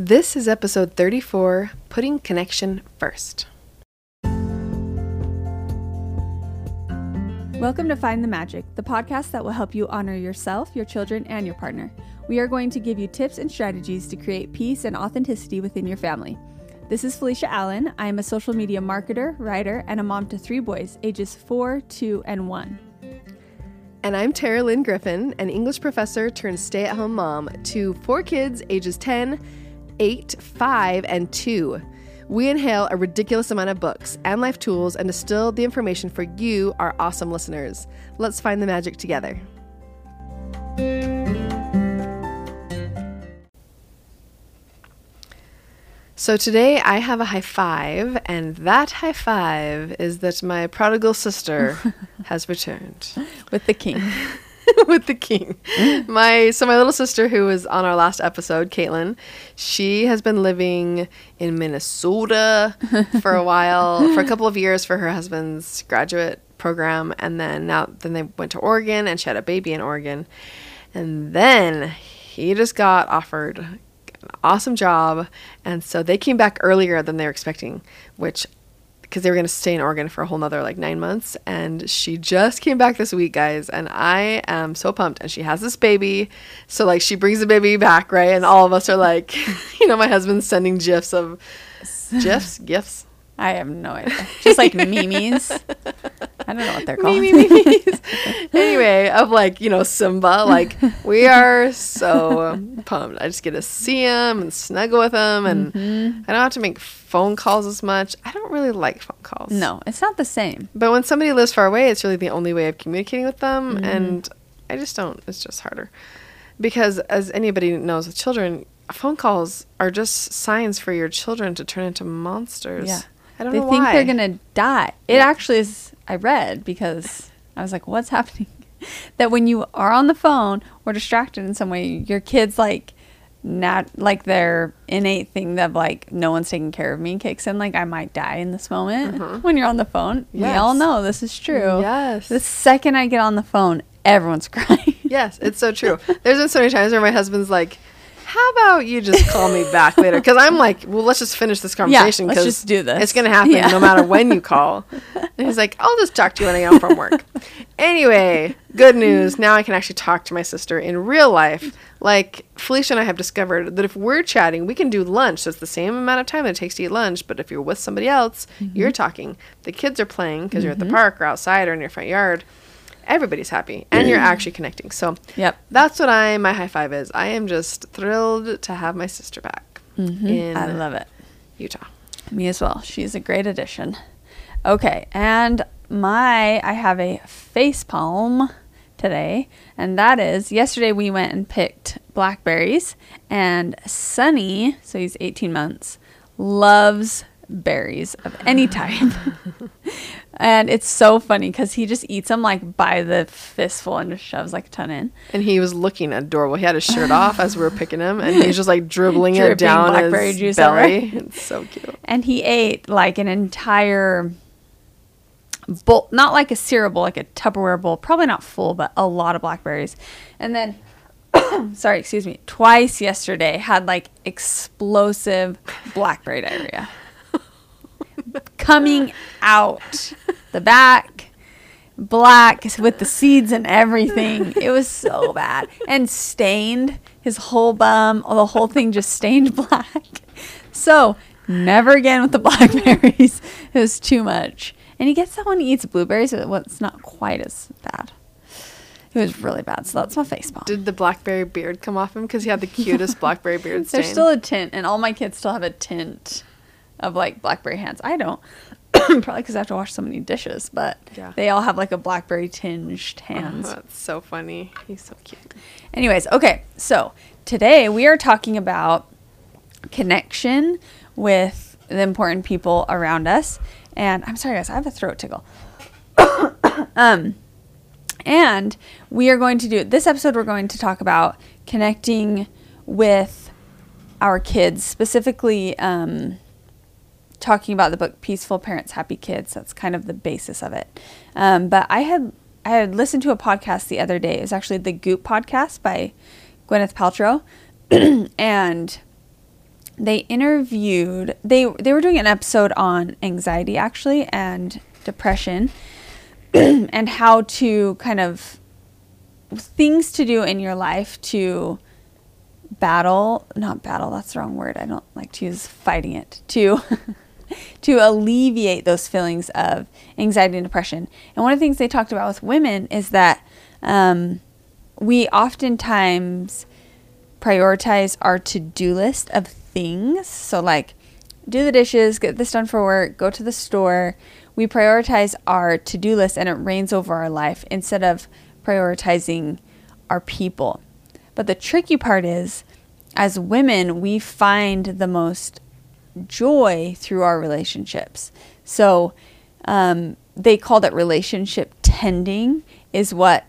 This is episode 34 Putting Connection First. Welcome to Find the Magic, the podcast that will help you honor yourself, your children, and your partner. We are going to give you tips and strategies to create peace and authenticity within your family. This is Felicia Allen. I am a social media marketer, writer, and a mom to three boys, ages four, two, and one. And I'm Tara Lynn Griffin, an English professor turned stay at home mom to four kids ages 10, 8, 5, and 2. We inhale a ridiculous amount of books and life tools and distill the information for you, our awesome listeners. Let's find the magic together. So today I have a high five, and that high five is that my prodigal sister has returned With the king. with the king. My so my little sister who was on our last episode, Caitlin, she has been living in Minnesota for a while, for a couple of years for her husband's graduate program, and then now then they went to Oregon and she had a baby in Oregon, and then he just got offered an awesome job, and so they came back earlier than they were expecting, which because they were going to stay in Oregon for a whole nother like nine months. And she just came back this week, guys. And I am so pumped. And she has this baby. So, like, she brings the baby back, right? And all of us are like, you know, my husband's sending gifs of gifs, gifts. I have no idea. Just like memes. I don't know what they're called. Me, me, me, anyway, of like, you know, Simba. Like, we are so pumped. I just get to see him and snuggle with him. And mm-hmm. I don't have to make phone calls as much. I don't really like phone calls. No, it's not the same. But when somebody lives far away, it's really the only way of communicating with them. Mm-hmm. And I just don't, it's just harder. Because as anybody knows with children, phone calls are just signs for your children to turn into monsters. Yeah. I don't they know think why. they're gonna die. It Yeah. actually is. I read because I was like, "What's happening?" that when you are on the phone or distracted in some way, your kids like not like their innate thing that like no one's taking care of me kicks in. Like I might die in this moment mm-hmm. when you're on the phone. We all know this is true. Yes. The second I get on the phone, everyone's crying. Yes, it's so true. There's been so many times where my husband's like, "How about you just call me back later?" Because I'm like, "Well, let's just finish this conversation. Yeah, let's just do this." It's gonna happen Yeah. no matter when you call." And he's like, "I'll just talk to you when I get home from work." anyway, good news. Now I can actually talk to my sister in real life. Like Felicia and I have discovered that if we're chatting, we can do lunch. So it's the same amount of time that it takes to eat lunch. But if you're with somebody else, you're mm-hmm. talking. The kids are playing because you're at the mm-hmm. park or outside or in your front yard. Everybody's happy and you're actually connecting. So Yep. that's what I my high five is. I am just thrilled to have my sister back Mm-hmm. I love it. Utah. Me as well. She's a great addition. Okay, and my I have a face palm today, and that is yesterday we went and picked blackberries, and Sunny, so he's 18 months, loves berries of any type. and it's so funny because he just eats them like by the fistful and just shoves like a ton in. And he was looking adorable. He had his shirt off as we were picking him, and he's just like dribbling it down blackberry his juice belly. everywhere. It's so cute. and he ate like an entire bowl not like a cereal bowl like a tupperware bowl probably not full but a lot of blackberries and then sorry excuse me twice yesterday had like explosive blackberry diarrhea coming out. The back black with the seeds and everything. It was so bad. And stained. His whole bum the whole thing just stained black. So never again with the blackberries. It was too much. And he gets that when he eats blueberries but it's not quite as bad. It was really bad. So that's my face palm Did the blackberry beard come off him? Because he had the cutest blackberry beard stain. there's still a tint and all my kids still have a tint of like blackberry hands i don't probably because i have to wash so many dishes but Yeah. they all have like a blackberry tinged Oh, hands that's so funny. He's so cute. Anyways, okay, so today we are talking about connection with the important people around us. And I'm sorry, guys, I have a throat tickle. um, and we are going to do this episode. We're going to talk about connecting with our kids, specifically um, talking about the book Peaceful Parents, Happy Kids. That's kind of the basis of it. Um, but I had I had listened to a podcast the other day. It was actually the Goop podcast by Gwyneth Paltrow, and they interviewed they they were doing an episode on anxiety actually and depression and how to kind of things to do in your life to battle not battle that's the wrong word i don't like to use fighting it to to alleviate those feelings of anxiety and depression. And one of the things they talked about with women is that um, we oftentimes prioritize our to-do list of things. So like do the dishes get this done for work go to the store. We prioritize our to-do list and it reigns over our life instead of prioritizing our people. But the tricky part is, as women, we find the most joy through our relationships. So um, they called it relationship tending, is what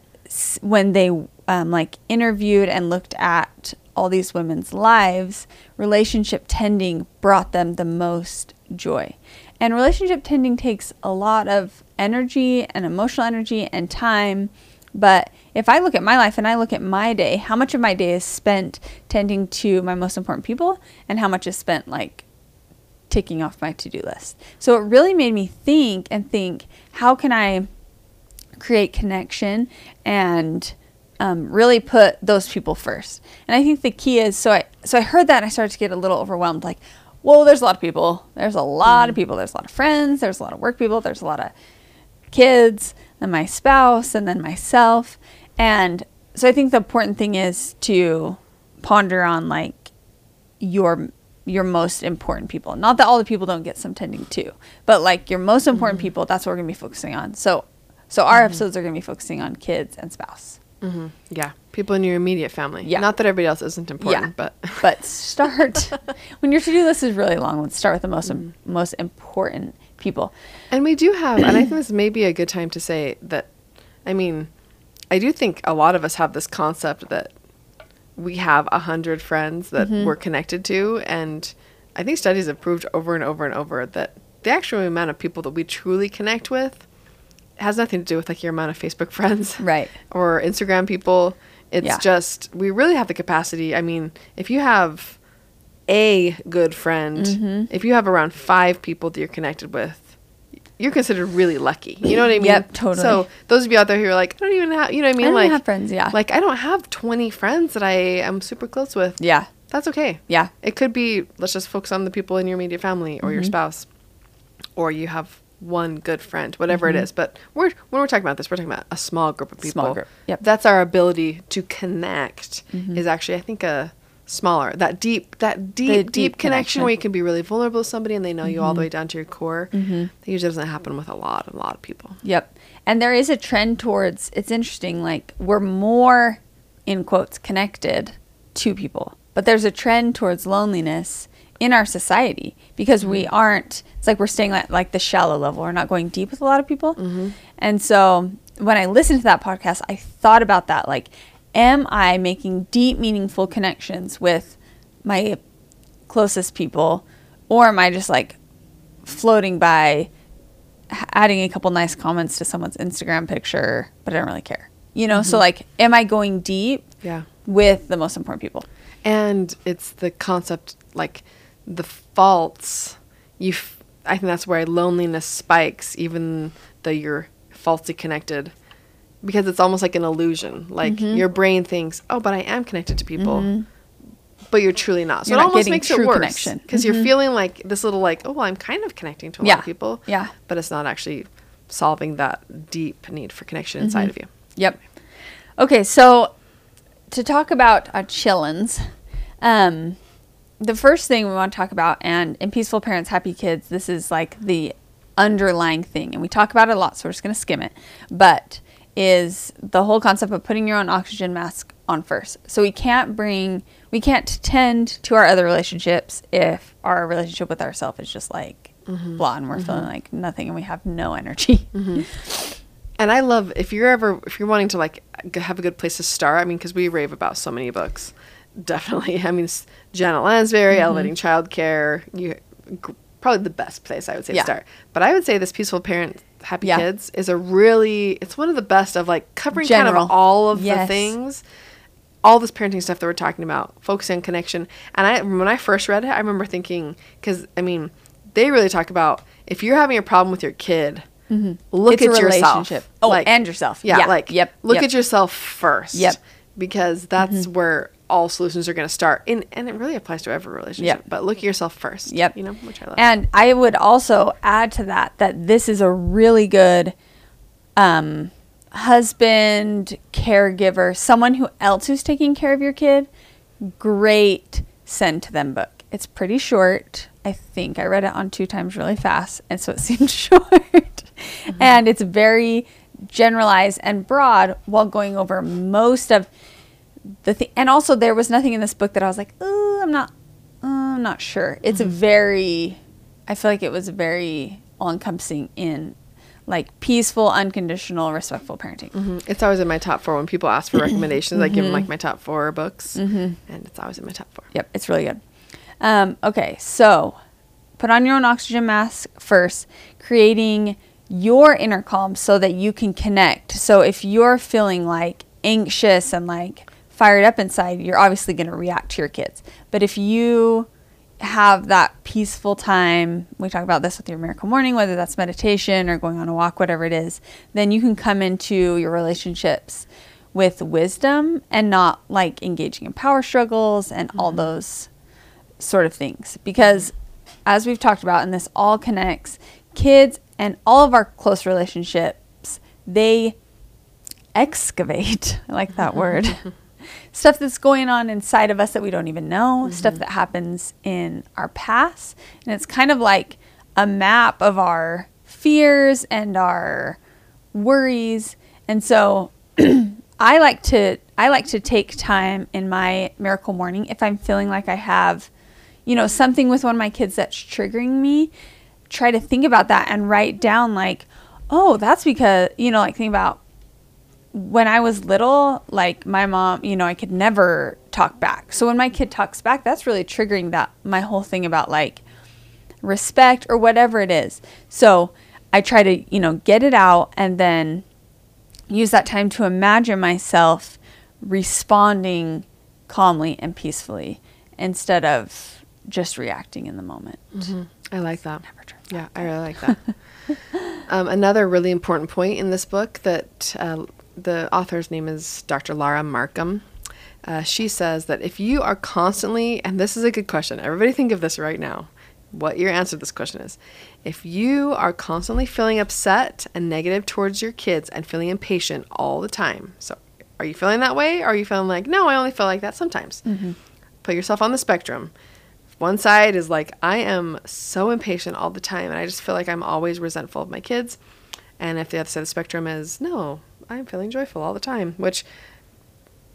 when they um, like interviewed and looked at all these women's lives, relationship tending brought them the most joy. And relationship tending takes a lot of energy and emotional energy and time but if I look at my life and I look at my day, how much of my day is spent tending to my most important people and how much is spent like ticking off my to do list? So it really made me think and think how can I create connection and um, really put those people first. And I think the key is so I so I heard that and I started to get a little overwhelmed like, whoa, there's a lot of people. There's a lot mm. of people. There's a lot of friends. There's a lot of work people. There's a lot of kids and my spouse, and then myself. And so I think the important thing is to ponder on like your your most important people. Not that all the people don't get some tending too, but like your most important mm-hmm. people, that's what we're going to be focusing on. So so our mm-hmm. episodes are going to be focusing on kids and spouse. Mm-hmm. Yeah, people in your immediate family. Yeah, not that everybody else isn't important, yeah. but but start when your to do list is really long. Let's start with the most mm-hmm. most important people. And we do have, and I think this may be a good time to say that, I mean, I do think a lot of us have this concept that we have a hundred friends that mm-hmm. we're connected to, and I think studies have proved over and over and over that the actual amount of people that we truly connect with has nothing to do with like your amount of Facebook friends, right, or Instagram people. It's yeah. just we really have the capacity. I mean, if you have a good friend, mm-hmm. if you have around five people that you're connected with, you're considered really lucky. You know what I mean? Yep, totally. So those of you out there who are like, I don't even have, you know what I mean? Like, I like, have friends, yeah. Like I don't have 20 friends that I am super close with. Yeah. That's okay. Yeah. It could be, let's just focus on the people in your immediate family or mm-hmm. your spouse, or you have one good friend, whatever mm-hmm. it is. But we're when we're talking about this, we're talking about a small group of people. Small group. Yep. That's our ability to connect. Mm-hmm. Is actually, I think, a smaller. That deep, that deep, deep, deep, connection, where you can be really vulnerable to somebody and they know mm-hmm. you all the mm-hmm. way down to your core. Mm-hmm. That usually doesn't happen with a lot, a lot of people. Yep. And there is a trend towards. It's interesting. Like we're more, in quotes, connected to people, but there's a trend towards loneliness in our society because mm-hmm. we aren't. It's like we're staying at like the shallow level. We're not going deep with a lot of people. Mm-hmm. And so when I listened to that podcast, I thought about that. Like am I making deep, meaningful connections with my closest people, or am I just like floating by, adding a couple nice comments to someone's Instagram picture, but I don't really care? You know, mm-hmm. so like, am I going deep? Yeah. With the most important people. And it's the concept, like the faults. You, f- I think that's where loneliness spikes, even though you're falsely connected because it's almost like an illusion. Like mm-hmm. your brain thinks, "Oh, but I am connected to people." Mm-hmm. But you're truly not. So you're it not almost makes it worse because mm-hmm. you're feeling like this little like, "Oh, well, I'm kind of connecting to a yeah. lot of people." Yeah. But it's not actually solving that deep need for connection inside mm-hmm. of you. Yep. Okay, so to talk about our chillins, um, the first thing we want to talk about, and in Peaceful Parents, Happy Kids, this is like the underlying thing, and we talk about it a lot, so we're just going to skim it. But is the whole concept of putting your own oxygen mask on first. So we can't bring, we can't tend to our other relationships if our relationship with ourselves is just like mm-hmm. blah and we're mm-hmm. feeling like nothing and we have no energy. Mm-hmm. And I love if you're ever if you're wanting to like have a good place to start. I mean, because we rave about so many books. Definitely, I mean, Janet Lansbury, mm-hmm. Elevating Childcare. You probably the best place I would say yeah. to start. But I would say this Peaceful Parent Happy yeah. Kids is a really it's one of the best of like covering General. kind of all of yes. the things. all this parenting stuff that we're talking about, focusing on connection. And I when I first read it, I remember thinking cuz I mean, they really talk about if you're having a problem with your kid, look Mm-hmm. It's a at yourself. relationship. Oh, and yourself. Yeah, Yeah. like Yep, look yep. at yourself first. Yep. Mm-hmm. Because that's where all solutions are going to start. And and it really applies to every relationship. Yep. But look at yourself first. Yep. You know, which I love. And I would also add to that that this is a really good um, husband, caregiver, someone who else who's taking care of your kid. Great send to them book. It's pretty short. I think I read it on two times really fast, and so it seemed short. And it's very generalized and broad while going over most of the thing. And also, there was nothing in this book that I was like, oh, I'm not, uh, I'm not sure." It's a very, I feel like it was very all encompassing in like peaceful, unconditional, respectful parenting. Mhm. It's always in my top four when people ask for recommendations. I give Mm-hmm. them like my top four books, and it's always in my top four. Yep, it's really good. Um, okay, so put on your own oxygen mask first, creating your inner calm so that you can connect. So if you're feeling like anxious and like fired up inside, you're obviously going to react to your kids. But if you have that peaceful time, we talk about this with your miracle morning, whether that's meditation or going on a walk, whatever it is, then you can come into your relationships with wisdom and not like engaging in power struggles and all mm-hmm. those sort of things because as we've talked about and this all connects kids and all of our close relationships they excavate i like that word stuff that's going on inside of us that we don't even know stuff mm-hmm. that happens in our past. And it's kind of like a map of our fears and our worries. And so I like to I like to take time in my miracle morning if I'm feeling like I have, you know, something with one of my kids that's triggering me, try to think about that and write down like, oh, that's because, you know, like think about when I was little, like my mom, you know, I could never talk back. So when my kid talks back, that's really triggering that my whole thing about like respect or whatever it is. So I try to, you know, get it out and then use that time to imagine myself responding calmly and peacefully instead of just reacting in the moment. I like that. Never Yeah, I really like that. um, another really important point in this book that uh, the author's name is Dr. Laura Markham. Uh, she says that if you are constantly, and this is a good question, everybody think of this right now, what your answer to this question is. If you are constantly feeling upset and negative towards your kids and feeling impatient all the time, so are you feeling that way? Or are you feeling like, no, I only feel like that sometimes? Put yourself on the spectrum. One side is like, I am so impatient all the time and I just feel like I'm always resentful of my kids. And if the other side of the spectrum is, no, I'm feeling joyful all the time, which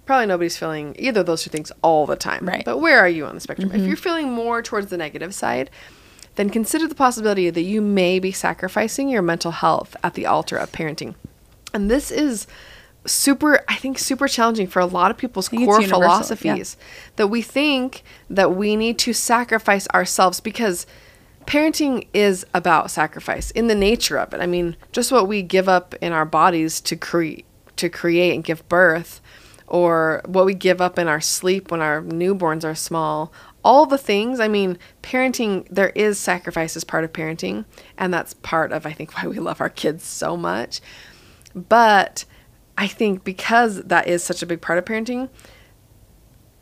probably nobody's feeling either of those two things all the time. Right. But where are you on the spectrum? If you're feeling more towards the negative side, then consider the possibility that you may be sacrificing your mental health at the altar of parenting. And this is super, I think, super challenging for a lot of people's core universal, yeah. philosophies that we think that we need to sacrifice ourselves because parenting is about sacrifice in the nature of it. I mean, just what we give up in our bodies to create to create and give birth or what we give up in our sleep when our newborns are small. All the things, I mean, parenting, there is sacrifice as part of parenting, and that's part of, I think, why we love our kids so much. But I think because that is such a big part of parenting,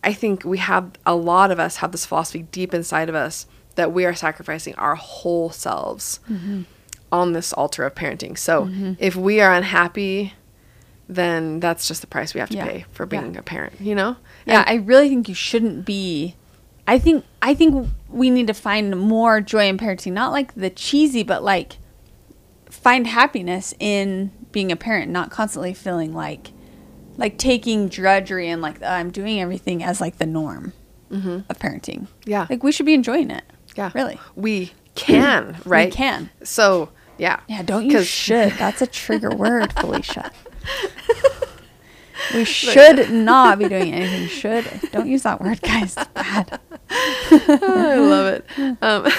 I think we have a lot of us have this philosophy deep inside of us that we are sacrificing our whole selves mm-hmm. on this altar of parenting. So mm-hmm. if we are unhappy, then that's just the price we have to Yeah. pay for Yeah. being a parent, you know? Yeah, I really think you shouldn't be. I think I think we need to find more joy in parenting, not like the cheesy, but like find happiness in being a parent, not constantly feeling like like taking drudgery and like "Oh, I'm doing everything as like the norm mm-hmm. of parenting. Yeah. like we should be enjoying it. Yeah. really. We can, right? We can. So, yeah. Yeah, don't you should. That's a trigger word, Felicia. We should not be doing anything. Should don't use that word, guys. It's bad. I love it. Um,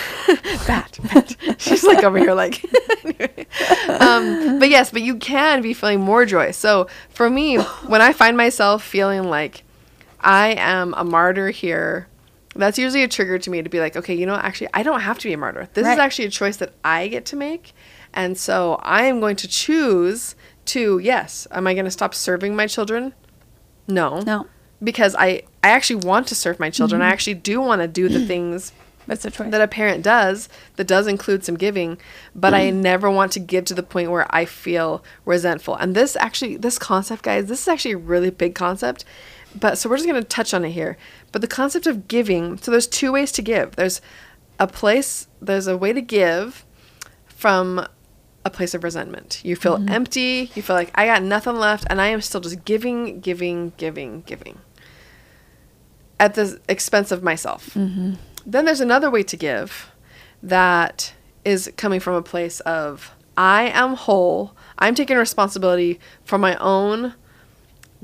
Bad. she's like over here, like. anyway. um, but yes, but you can be feeling more joy. So for me, when I find myself feeling like I am a martyr here, that's usually a trigger to me to be like, okay, you know, actually, I don't have to be a martyr. This is actually a choice that I get to make. And so I am going to choose to, yes, am I going to stop serving my children? No. No. Because I, I actually want to serve my children. I mm-hmm. actually do want to do the things That's a choice. that a parent does that does include some giving but i mm-hmm. never want to give to the point where i feel resentful and this actually this concept guys this is actually a really big concept but so we're just going to touch on it here. But the concept of giving so there's two ways to give. There's a place there's a way to give from a place of resentment. You feel mm-hmm. empty you feel like i got nothing left and i am still just giving giving giving giving. At the expense of myself. Mm-hmm. Then there's another way to give that is coming from a place of I am whole. I'm taking responsibility for my own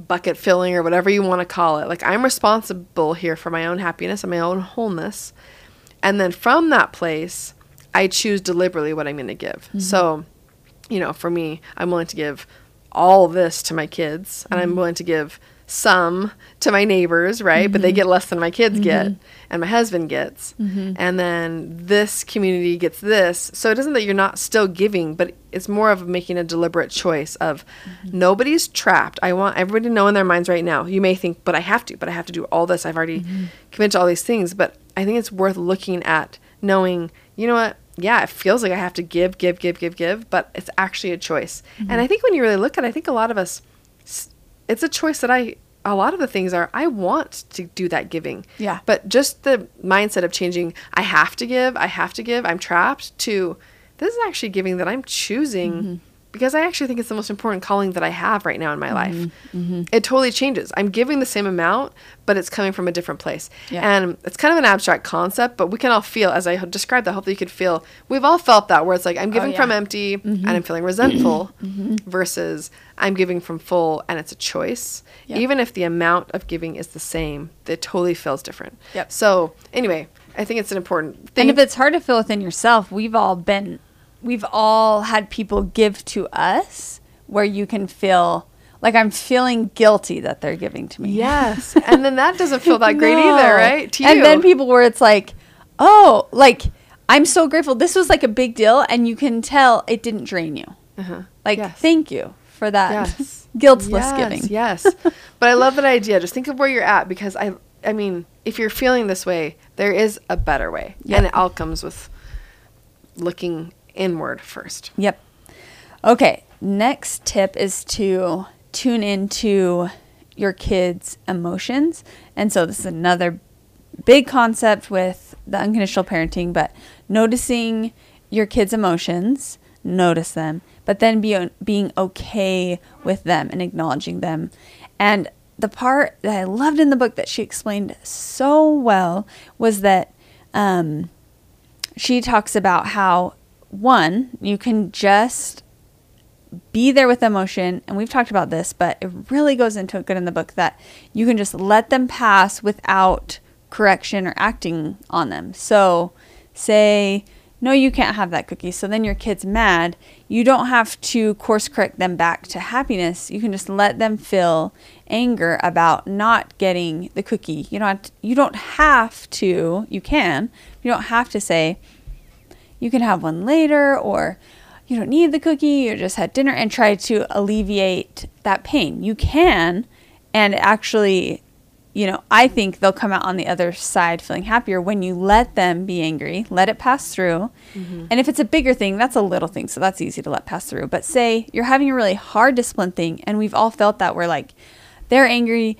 bucket filling or whatever you want to call it. Like I'm responsible here for my own happiness and my own wholeness. And then from that place, I choose deliberately what I'm going to give. Mm-hmm. So, you know, for me, I'm willing to give all this to my kids and I'm mm-hmm. willing to give some to my neighbors, right? But they mm-hmm. get less than my kids get and my husband gets. Mm-hmm. And then this community gets this. So it isn't that you're not still giving, but it's more of making a deliberate choice of mm-hmm. nobody's trapped. I want everybody to know in their minds right now. You may think, but I have to, but I have to do all this. I've already mm-hmm. committed to all these things. But I think it's worth looking at knowing, you know what? Yeah, it feels like I have to give, give, give, give, give, but it's actually a choice. And I think when you really look at it, I think a lot of us, it's a choice that I, a lot of the things are, I want to do that giving. Yeah. But just the mindset of changing, I have to give, I have to give, I'm trapped, to this is actually giving that I'm choosing Mm-hmm. Because I actually think it's the most important calling that I have right now in my mm-hmm, life. Mm-hmm. It totally changes. I'm giving the same amount, but it's coming from a different place. Yeah. And it's kind of an abstract concept, but we can all feel, as I described that, hopefully you could feel, we've all felt that where it's like, I'm oh, giving yeah. from empty mm-hmm. and I'm feeling resentful mm-hmm. versus I'm giving from full and it's a choice. Yep. Even if the amount of giving is the same, it totally feels different. Yep. So, anyway, I think it's an important thing. and if it's hard to feel within yourself, we've all been, we've all had people give to us where you can feel like I'm feeling guilty that they're giving to me. yes. and then that doesn't feel that great No. either, right? To you. And then people where it's like, oh, like I'm so grateful. This was like a big deal, and you can tell it didn't drain you. Uh-huh. Like, Yes. thank you for that Yes. guiltless yes, giving. Yes. but I love that idea. Just think of where you're at because I I mean, if you're feeling this way, there is a better way. Yep. And it all comes with looking inward first. Yep. Okay. Next tip is to tune into your kids' emotions. And so this is another big concept with the unconditional parenting, but noticing your kids' emotions, notice them, but then be, being okay with them and acknowledging them. And the part that I loved in the book that she explained so well was that um, she talks about how one, you can just be there with emotion and we've talked about this but it really goes into it good in the book that you can just let them pass without correction or acting on them. So say no you can't have that cookie. So then your kid's mad. You don't have to course correct them back to happiness. You can just let them feel anger about not getting the cookie. You don't you don't have to you can you don't have to say you can have one later or you don't need the cookie you just had dinner and try to alleviate that pain. You can and actually you know i think they'll come out on the other side feeling happier when you let them be angry let it pass through. And if it's a bigger thing that's a little thing so that's easy to let pass through. But say you're having a really hard discipline thing and we've all felt that we're like they're angry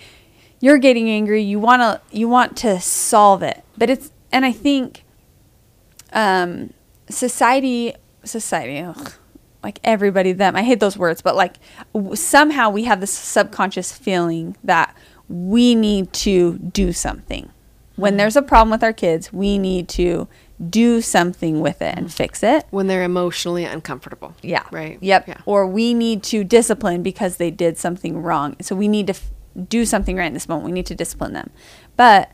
you're getting angry you want to you want to solve it. But it's and i think um, society, society, ugh, like everybody, them. I hate those words, but like w- somehow we have this subconscious feeling that we need to do something. When hmm. there's a problem with our kids, we need to do something with it and hmm. fix it. When they're emotionally uncomfortable. Yeah. Right. Yep. Yeah. Or we need to discipline because they did something wrong. So we need to f- do something right in this moment. We need to discipline them. But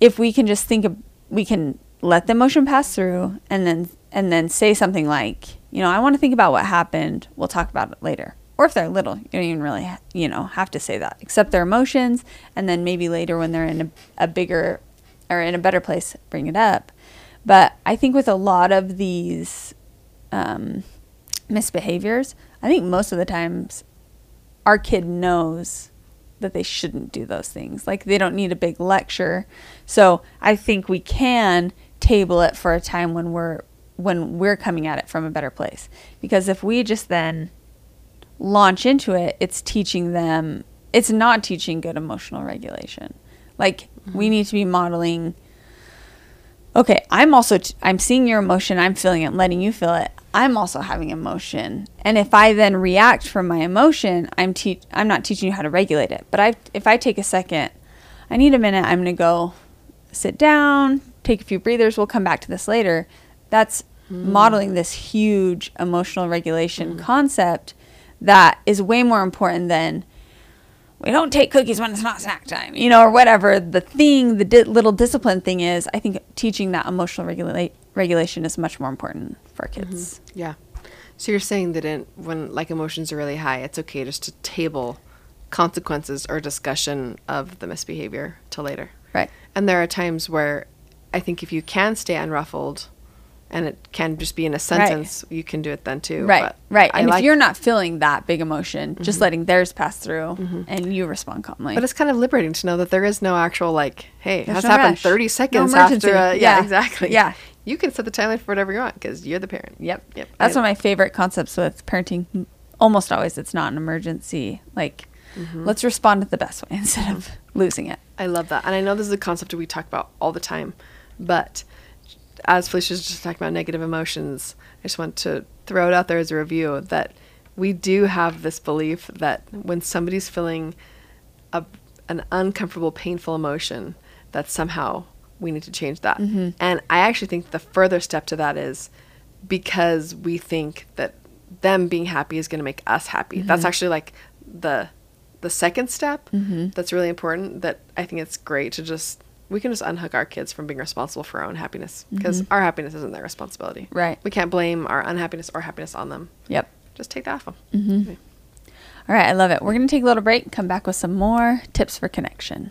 if we can just think of, we can let the emotion pass through and then and then say something like, you know, I want to think about what happened. We'll talk about it later. Or if they're little, you don't even really, you know, have to say that. Accept their emotions, and then maybe later when they're in a, a bigger or in a better place, bring it up. But I think with a lot of these um, misbehaviors, I think most of the times our kid knows that they shouldn't do those things. Like they don't need a big lecture. So I think we can table it for a time when we're when we're coming at it from a better place. Because if we just then launch into it, it's teaching them it's not teaching good emotional regulation. Like mm-hmm. we need to be modeling okay, I'm also t- I'm seeing your emotion, I'm feeling it, letting you feel it. I'm also having emotion. And if I then react from my emotion, I'm te- I'm not teaching you how to regulate it. But I if I take a second, I need a minute, I'm going to go sit down, take a few breathers, we'll come back to this later. That's mm. modeling this huge emotional regulation mm. concept that is way more important than we don't take cookies when it's not snack time, you know, or whatever the thing, the di- little discipline thing is. I think teaching that emotional regula- regulation is much more important for kids. Mm-hmm. Yeah. So you're saying that in, when like emotions are really high, it's okay just to table consequences or discussion of the misbehavior till later. Right. And there are times where I think if you can stay unruffled and it can just be in a sentence, right. you can do it then too. Right, but right. I and like if you're not feeling that big emotion, mm-hmm. just letting theirs pass through mm-hmm. and you respond calmly. But it's kind of liberating to know that there is no actual like, hey, There's has no happened rush. 30 seconds no after. A, yeah, yeah, exactly. Yeah. You can set the timeline for whatever you want because you're the parent. Yep. Yep. That's one of my favorite concepts with parenting. Almost always, it's not an emergency. Like, mm-hmm. let's respond the best way instead of losing it. I love that, and I know this is a concept that we talk about all the time, but as Felicia's just talking about negative emotions, I just want to throw it out there as a review that we do have this belief that when somebody's feeling a, an uncomfortable, painful emotion, that somehow we need to change that. Mm-hmm. And I actually think the further step to that is because we think that them being happy is going to make us happy. Mm-hmm. That's actually like the the second step mm-hmm. that's really important that I think it's great to just we can just unhook our kids from being responsible for our own happiness because mm-hmm. our happiness isn't their responsibility. Right. We can't blame our unhappiness or happiness on them. Yep. Just take that off them. Mm-hmm. All right, I love it. We're going to take a little break, come back with some more tips for connection.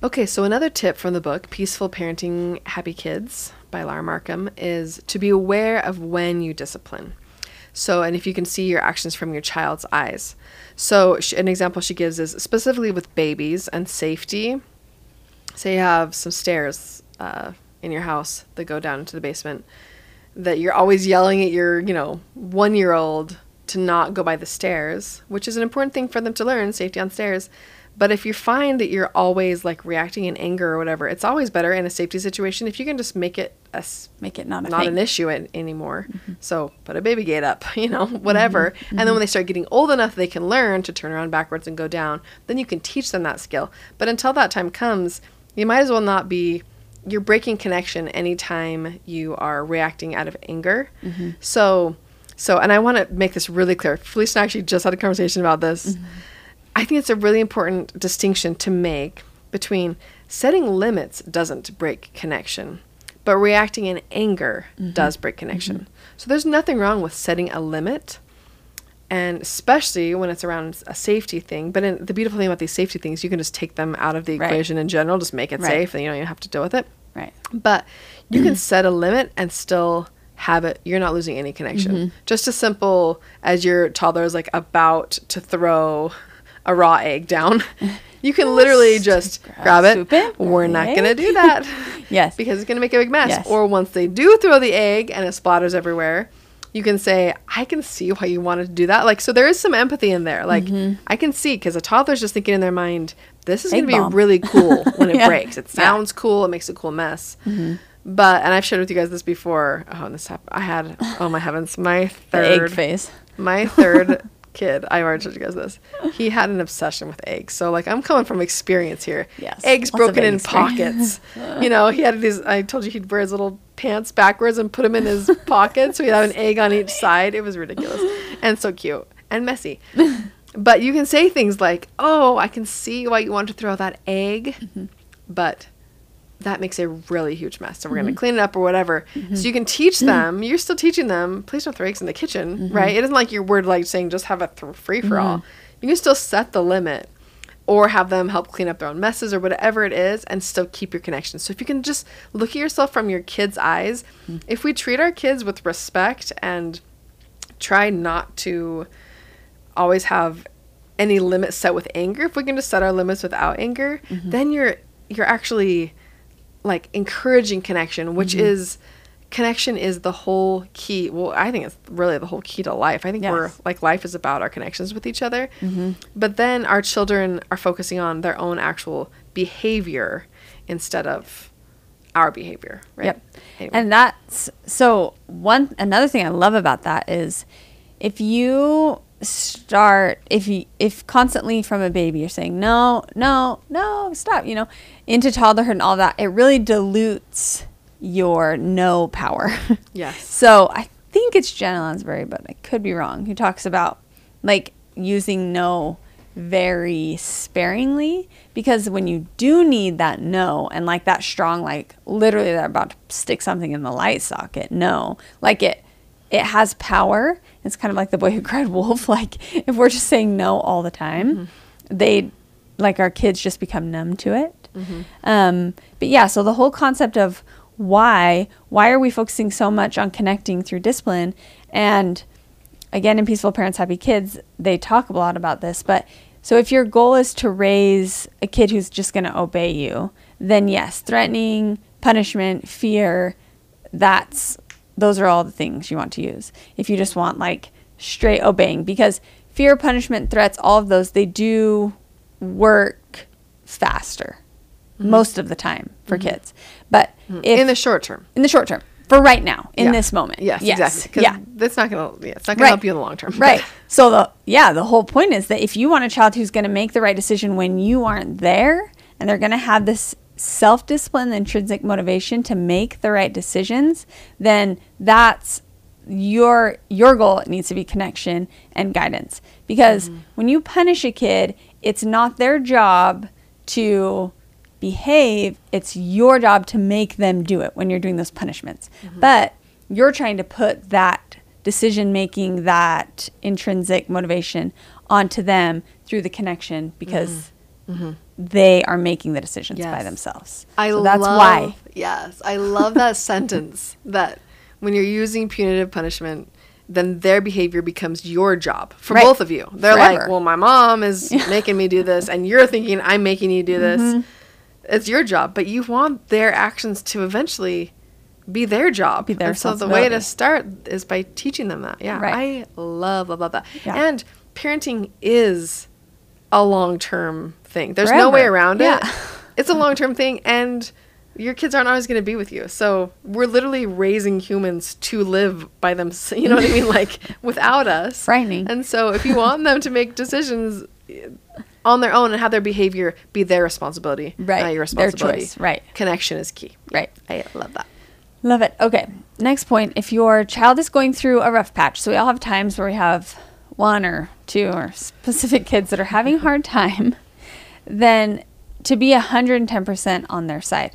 Okay, so another tip from the book, Peaceful Parenting Happy Kids by Laura Markham, is to be aware of when you discipline. So, and if you can see your actions from your child's eyes. So, an example she gives is specifically with babies and safety. Say you have some stairs uh, in your house that go down into the basement, that you're always yelling at your, you know, one year old to not go by the stairs, which is an important thing for them to learn safety on stairs but if you find that you're always like reacting in anger or whatever, it's always better in a safety situation if you can just make it a make it not a not thing. an issue in, anymore. Mm-hmm. So put a baby gate up, you know, whatever. Mm-hmm. And then when they start getting old enough, they can learn to turn around backwards and go down. Then you can teach them that skill. But until that time comes, you might as well not be. You're breaking connection anytime you are reacting out of anger. Mm-hmm. So, so, and I want to make this really clear. Felicia and I actually just had a conversation about this. I think it's a really important distinction to make between setting limits doesn't break connection, but reacting in anger mm-hmm. does break connection. Mm-hmm. So there's nothing wrong with setting a limit, and especially when it's around a safety thing. But in, the beautiful thing about these safety things, you can just take them out of the right. equation in general, just make it right. safe, and you don't even have to deal with it. Right. But you can set a limit and still have it you're not losing any connection mm-hmm. just as simple as your toddler is like about to throw a raw egg down. You can literally just grab, it. it. We're not going to do that. yes. Because it's going to make a big mess. Yes. Or once they do throw the egg and it splatters everywhere, you can say, I can see why you wanted to do that. Like, so there is some empathy in there. Like, mm-hmm. I can see because a toddler's just thinking in their mind, this is going to be really cool when it Yeah. breaks. It sounds cool. It makes a cool mess. Mm-hmm. But, and I've shared with you guys this before. Oh, and this happened. I had, oh my heavens, my third egg phase. my third kid, I already told you guys this. He had an obsession with eggs. So like I'm coming from experience here. Yes, Eggs broken in pockets. you know, he had these I told you he'd wear his little pants backwards and put them in his pocket so he'd have an egg on each side. It was ridiculous. And so cute and messy. But you can say things like, "Oh, I can see why you want to throw that egg." Mm-hmm. But that makes a really huge mess. So we're Mm-hmm. going to clean it up or whatever. So you can teach them. You're still teaching them. Please don't throw eggs in the kitchen, Mm-hmm. right? It isn't like your word like saying just have a th- free for all. You can still set the limit, or have them help clean up their own messes or whatever it is, and still keep your connection. So if you can just look at yourself from your kids' eyes, Mm-hmm. if we treat our kids with respect and try not to always have any limits set with anger if we can just set our limits without anger then you're you're actually like encouraging connection which mm-hmm. is connection is the whole key well i think it's really the whole key to life. I think we're like life is about our connections with each other. Mm-hmm. But then our children are focusing on their own actual behavior instead of our behavior right? Yep. Anyway. And that's so one another thing I love about that is if you start if you if constantly from a baby you're saying no, no, no, stop, you know, into toddlerhood and all that, it really dilutes your no power. Yes. so I think it's Janet Lansbury, but I could be wrong, who talks about like using no very sparingly because when you do need that no and like that strong like literally they're about to stick something in the light socket no. Like it it has power. It's kind of like the boy who cried wolf. Like if we're just saying no all the time mm-hmm. they like our kids just become numb to it um, but yeah so the whole concept of why why are we focusing so much on connecting through discipline? And again in peaceful parents happy kids they talk a lot about this but so if your goal is to raise a kid who's just going to obey you then yes threatening punishment fear that's those are all the things you want to use. If you just want like straight obeying because fear punishment threats all of those they do work faster Mm-hmm. most of the time for mm-hmm. kids. But mm-hmm. if in the short term. In the short term. For right now. In Yeah. this moment. Yes, exactly. 'Cause yeah. that's not gonna yeah it's not gonna Right. help you in the long term. Right. So the yeah, the whole point is that if you want a child who's going to make the right decision when you aren't there and they're going to have this self-discipline, intrinsic motivation to make the right decisions, then that's your your goal. It needs to be connection and guidance. Because when you punish a kid, it's not their job to behave, it's your job to make them do it when you're doing those punishments. Mm-hmm. But you're trying to put that decision making, that intrinsic motivation onto them through the connection because mm-hmm. Mm-hmm. they are making the decisions by themselves. I so that's love, why. Yes, I love that sentence that when you're using punitive punishment, then their behavior becomes your job for Right. both of you. They're like, well, my mom is making me do this, and you're thinking I'm making you do this. Mm-hmm. It's your job, but you want their actions to eventually be their job. Be their and so the way to start is by teaching them that. Yeah, Right. I love, love, love that. Yeah. And parenting is a long term thing. There's no way Forever. around Yeah. it. It's a long term thing, and your kids aren't always going to be with you. So we're literally raising humans to live by them. You know what I mean? Like without us. Frightening. And so if you want them to make decisions on their own and have their behavior be their responsibility, Right. not your responsibility. Their choice. Right. Connection is key. Right. I love that. Love it. Okay. Next point. If your child is going through a rough patch, so we all have times where we have one or two or specific kids that are having a hard time, then to be 110% on their side,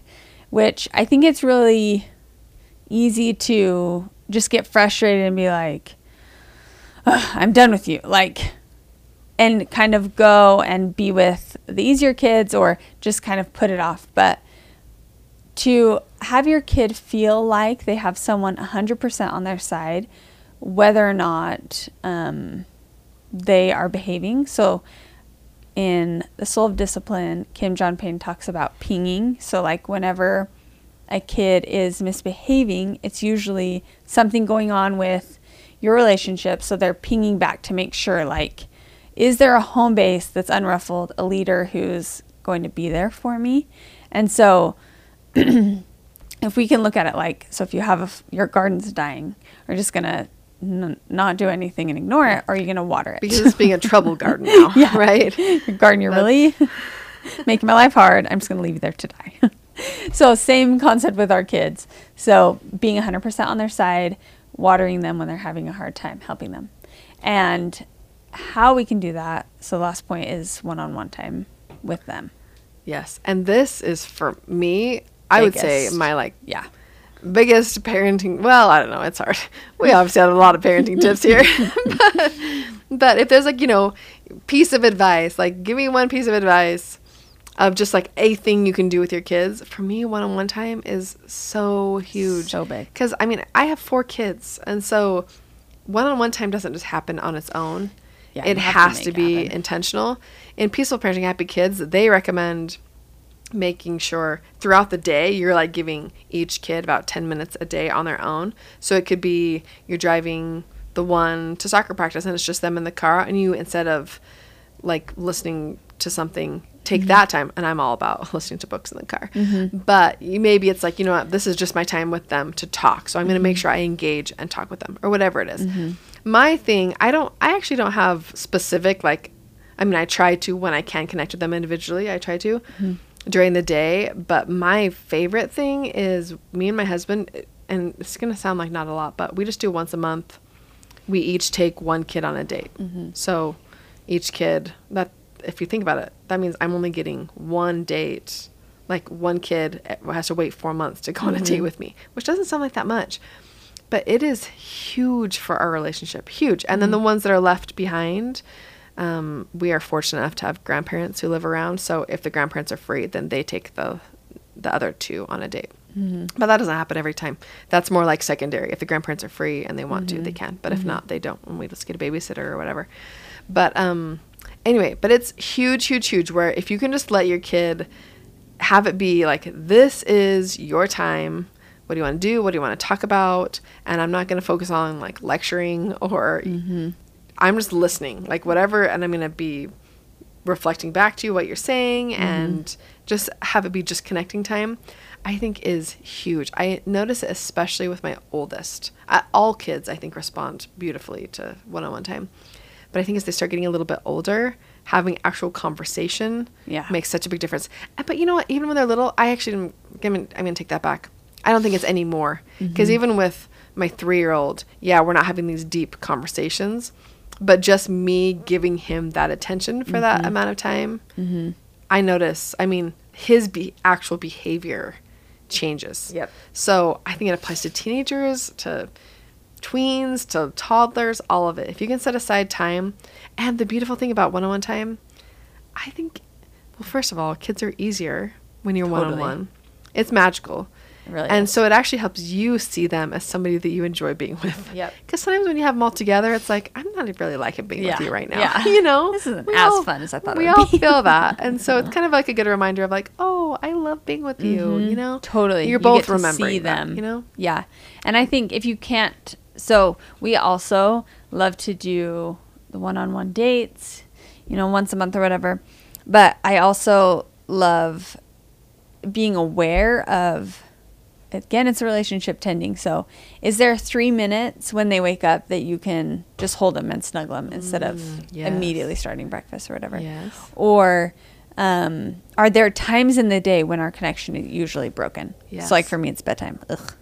which I think it's really easy to just get frustrated and be like, I'm done with you. Like, and kind of go and be with the easier kids or just kind of put it off. But to have your kid feel like they have someone 100% on their side, whether or not um, they are behaving. So, in The Soul of Discipline, Kim John Payne talks about pinging. So, like, whenever a kid is misbehaving, it's usually something going on with your relationship. So they're pinging back to make sure, like, is there a home base that's unruffled, a leader who's going to be there for me? And so, if we can look at it like, so if you have a your garden's dying, are you just gonna n- not do anything and ignore it, or are you gonna water it? Because it's being a trouble garden now, Yeah. right? your garden, you're really making my life hard. I'm just going to leave you there to die. so, same concept with our kids. So, being 100% on their side, watering them when they're having a hard time, helping them. And how we can do that. So, the last point is one on one time with them. Yes. And this is for me, I would say my like Yeah. biggest parenting well i don't know it's hard we obviously have a lot of parenting tips here but, but if there's like you know piece of advice like give me one piece of advice of just like a thing you can do with your kids for me one-on-one time is so huge So big. because i mean i have four kids and so one-on-one time doesn't just happen on its own Yeah, it have to has to, be intentional in peaceful parenting happy kids they recommend making sure throughout the day you're like giving each kid about 10 minutes a day on their own. So it could be you're driving the one to soccer practice and it's just them in the car and you instead of like listening to something take mm-hmm. that time and I'm all about listening to books in the car. Mm-hmm. But you, maybe it's like, you know what, this is just my time with them to talk. So I'm going to make mm-hmm. sure I engage and talk with them or whatever it is. My thing, I don't I actually don't have specific like I mean, I try to when I can connect with them individually. I try to mm-hmm. during the day. But my favorite thing is me and my husband, and it's gonna sound like not a lot, but we just do once a month. We each take one kid on a date. Mm-hmm. So each kid that if you think about it, that means I'm only getting one date. Like one kid eh, has to wait four months to go on a date mm-hmm. with me, which doesn't sound like that much but it is huge for our relationship huge. And then the ones that are left behind um, we are fortunate enough to have grandparents who live around. So if the grandparents are free then they take the the other two on a date. But that doesn't happen every time. That's more like secondary. If the grandparents are free and they want to they can. But if not they don't and we just get a babysitter or whatever. But um anyway but it's huge huge huge where if you can just let your kid have it be like this is your time what do you want to do? What do you want to talk about? And i'm not going to focus on like lecturing or mm-hmm. i'm just listening like whatever and i'm going to be reflecting back to you what you're saying mm-hmm. and just have it be just connecting time i think is huge. I notice it especially with my oldest. I, all kids i think respond beautifully to one-on-one time but i think as they start getting a little bit older having actual conversation Yeah. makes such a big difference. But you know what? Even when they're little i actually I'm gonna take that back i don't think it's any more because mm-hmm. even with my three-year-old yeah we're not having these deep conversations but just me giving him that attention for that mm-hmm. amount of time mm-hmm. i notice i mean his be- actual behavior changes. Yep. so i think it applies to teenagers to tweens to toddlers all of it. If you can set aside time and the beautiful thing about one-on-one time i think well first of all kids are easier when you're one-on-one. It's magical really and is. so it actually helps you see them as somebody that you enjoy being with. Yep. Because sometimes when you have them all together, it's like I'm not really liking being Yeah. with you right now. Yeah. You know, This isn't We as fun as I thought it We all be. feel that, and so it's kind of like a good reminder of like, oh, I love being with you. You know, Mm-hmm. Totally. You're You both to remembering see that, them. You know, Yeah. And I think if you can't, so we also love to do the one on one dates, you know, once a month or whatever. But I also love being aware of, again, it's a relationship tending. So is there three minutes when they wake up that you can just hold them and snuggle them instead of yes. immediately starting breakfast or whatever? Yes. Or, um, are there times in the day when our connection is usually broken? Yes. So, like for me, it's bedtime. Ugh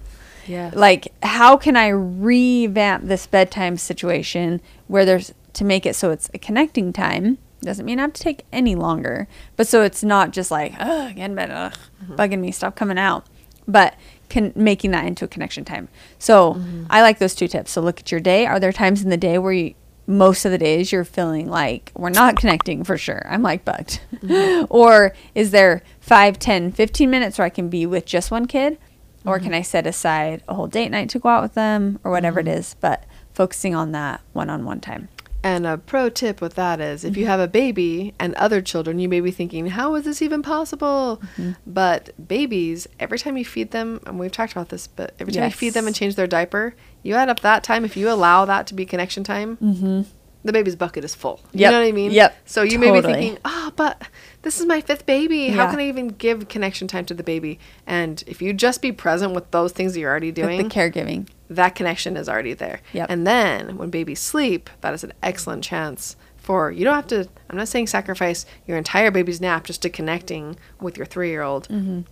yeah, like how can i revamp this bedtime situation where there's to make it so it's a connecting time doesn't mean i have to take any longer but so it's not just like ugh get in bed ugh, bugging me stop coming out but can making that into a connection time. So mm-hmm. i like those two tips. So look at your day. Are there times in the day where you most of the days you're feeling like we're not connecting for sure. I'm like bugged. Mm-hmm. Or is there 5 10 15 minutes where i can be with just one kid? Or mm-hmm. can I set aside a whole date night to go out with them? Or whatever it is, but focusing on that one on one time. And a pro tip with that is if you mm-hmm. have a baby and other children, you may be thinking, how is this even possible? Mm-hmm. But babies, every time you feed them, and we've talked about this, but every time you feed them and change their diaper, you add up that time. If you allow that to be connection time, mm-hmm. the baby's bucket is full. You know what I mean? Yep. So you may be thinking, oh, but this is my fifth baby. How can I even give connection time to the baby? And if you just be present with those things that you're already With doing, the caregiving. that connection is already there. Yep. And then when babies sleep, that is an excellent chance for you don't have to I'm not saying sacrifice your entire baby's nap just to connecting with your 3-year-old,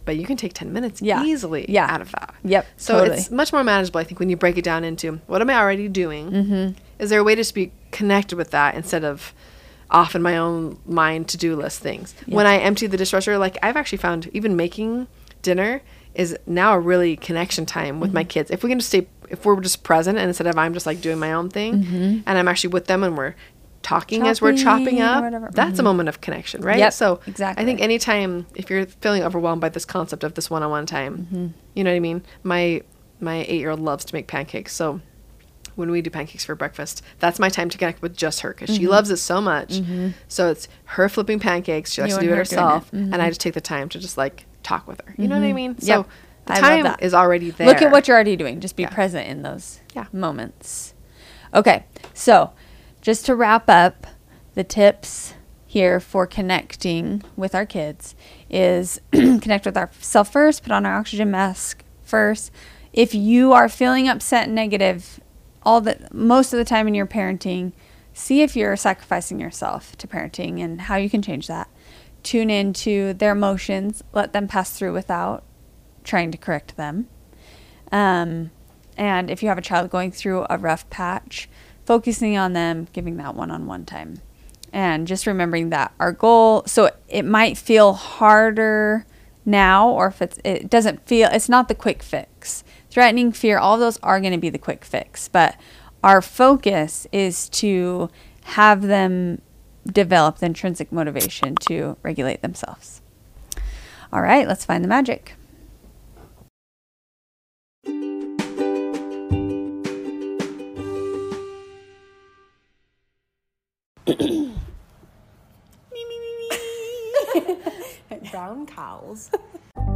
but you can take 10 minutes Mm-hmm. Yeah. easily Yeah. out of that. Yep, So totally. it's much more manageable I think when you break it down into what am I already doing? Mm-hmm. Is there a way to just be connected with that instead of off in my own mind to-do list things. When I empty the dishwasher, like I've actually found even making dinner is now a really connection time with my Mm-hmm. kids. If we can just stay, if we're just present and instead of I'm just like doing my own thing and I'm actually with them and we're talking as we're chopping Mm-hmm. Up, that's a moment of connection, right? Yep, so exactly. I think anytime if you're feeling overwhelmed by this concept of this one-on-one time, Mm-hmm. you know what I mean? My my eight-year-old loves to make pancakes, so when we do pancakes for breakfast, that's my time to connect with just her because Mm-hmm. she loves it so much. So it's her flipping pancakes. She likes You to do it herself, it. Mm-hmm. and I just take the time to just like talk with her. You know what I mean? Yep. So the I time is already there. Look at what you're already doing. Just be Yeah. present in those Yeah. moments. Okay, so just to wrap up, the tips here for connecting with our kids is connect with ourselves first, put on our oxygen mask first. If you are feeling upset and negative all the most of the time in your parenting, see if you're sacrificing yourself to parenting and how you can change that. Tune into their emotions, let them pass through without trying to correct them. Um, and if you have a child going through a rough patch, focusing on them, giving that one on one time. And just remembering that our goal, so it might feel harder now, or if it's, it doesn't feel, it's not the quick fix. Threatening, fear, all those are going to be the quick fix. But our focus is to have them develop the intrinsic motivation to regulate themselves. All right, let's find the magic. brown cows.